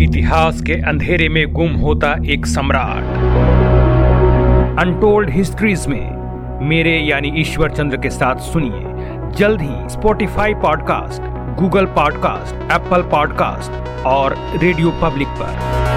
इतिहास के अंधेरे में गुम होता एक सम्राट। अनटोल्ड हिस्ट्रीज में मेरे यानी ईश्वर चंद्र के साथ सुनिए। जल्द ही Spotify podcast Google podcast Apple podcast और रेडियो पब्लिक पर।